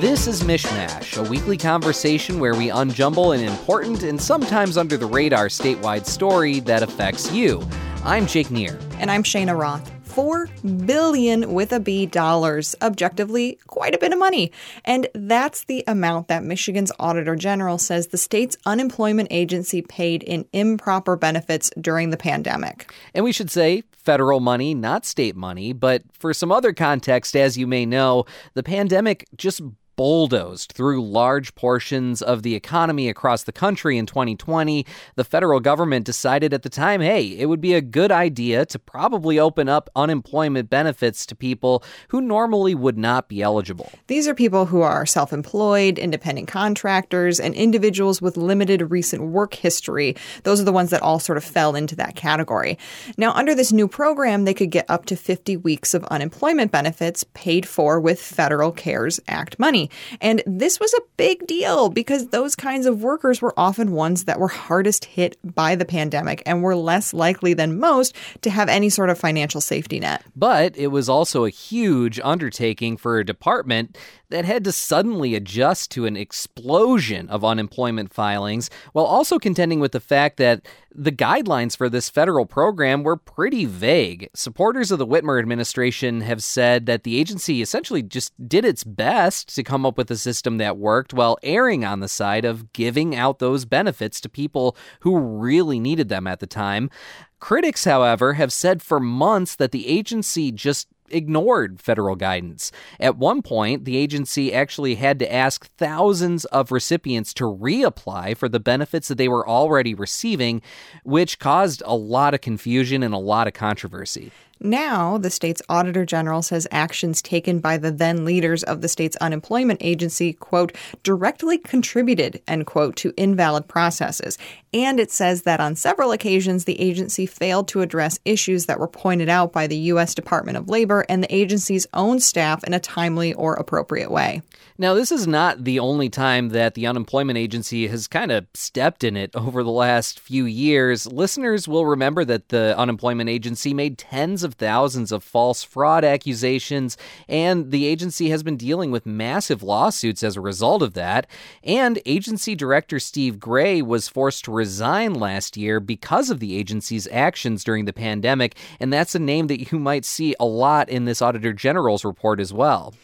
This is MichMash, a weekly conversation where we unjumble an important and sometimes under the radar statewide story that affects you. I'm Jake Neher. And I'm Cheyna Roth. 4 billion with a B dollars, objectively quite a bit of money. And that's the amount that Michigan's Auditor General says the state's unemployment agency paid in improper benefits during the pandemic. And we should say federal money, not state money, but for some other context as you may know, the pandemic just bulldozed through large portions of the economy across the country in 2020, the federal government decided at the time hey, it would be a good idea to probably open up unemployment benefits to people who normally would not be eligible. These are people who are self employed, independent contractors, and individuals with limited recent work history. Those are the ones that all sort of fell into that category. Now, under this new program, they could get up to 50 weeks of unemployment benefits paid for with federal CARES Act money. And this was a big deal because those kinds of workers were often ones that were hardest hit by the pandemic and were less likely than most to have any sort of financial safety net. But it was also a huge undertaking for a department that had to suddenly adjust to an explosion of unemployment filings while also contending with the fact that the guidelines for this federal program were pretty vague. Supporters of the Whitmer administration have said that the agency essentially just did its best to come up with a system that worked while erring on the side of giving out those benefits to people who really needed them at the time. Critics, however, have said for months that the agency just ignored federal guidance. At one point, the agency actually had to ask thousands of recipients to reapply for the benefits that they were already receiving, which caused a lot of confusion and a lot of controversy. Now, the state's auditor general says actions taken by the then leaders of the state's unemployment agency, quote, directly contributed, end quote, to invalid processes. And it says that on several occasions, the agency failed to address issues that were pointed out by the U.S. Department of Labor and the agency's own staff in a timely or appropriate way. Now, this is not the only time that the unemployment agency has kind of stepped in it over the last few years. Listeners will remember that the unemployment agency made tens of thousands of false fraud accusations, and the agency has been dealing with massive lawsuits as a result of that. And agency director Steve Gray was forced to resign last year because of the agency's actions during the pandemic, and that's a name that you might see a lot in this Auditor General's report as well.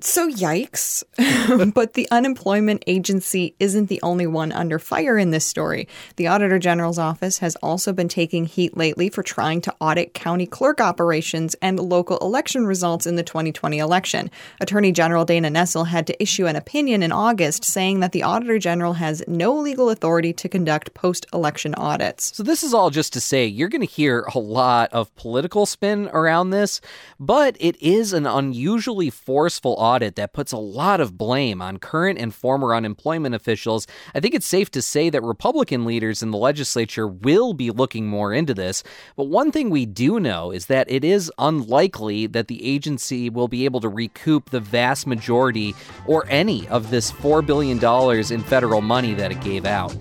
So, yikes. but the unemployment agency isn't the only one under fire in this story. The Auditor General's office has also been taking heat lately for trying to audit county clerk operations and local election results in the 2020 election. Attorney General Dana Nessel had to issue an opinion in August saying that the Auditor General has no legal authority to conduct post election audits. So, this is all just to say you're going to hear a lot of political spin around this, but it is an unusually forceful audit that puts a lot of blame on current and former unemployment officials, I think it's safe to say that Republican leaders in the legislature will be looking more into this. But one thing we do know is that it is unlikely that the agency will be able to recoup the vast majority or any of this $4 billion in federal money that it gave out.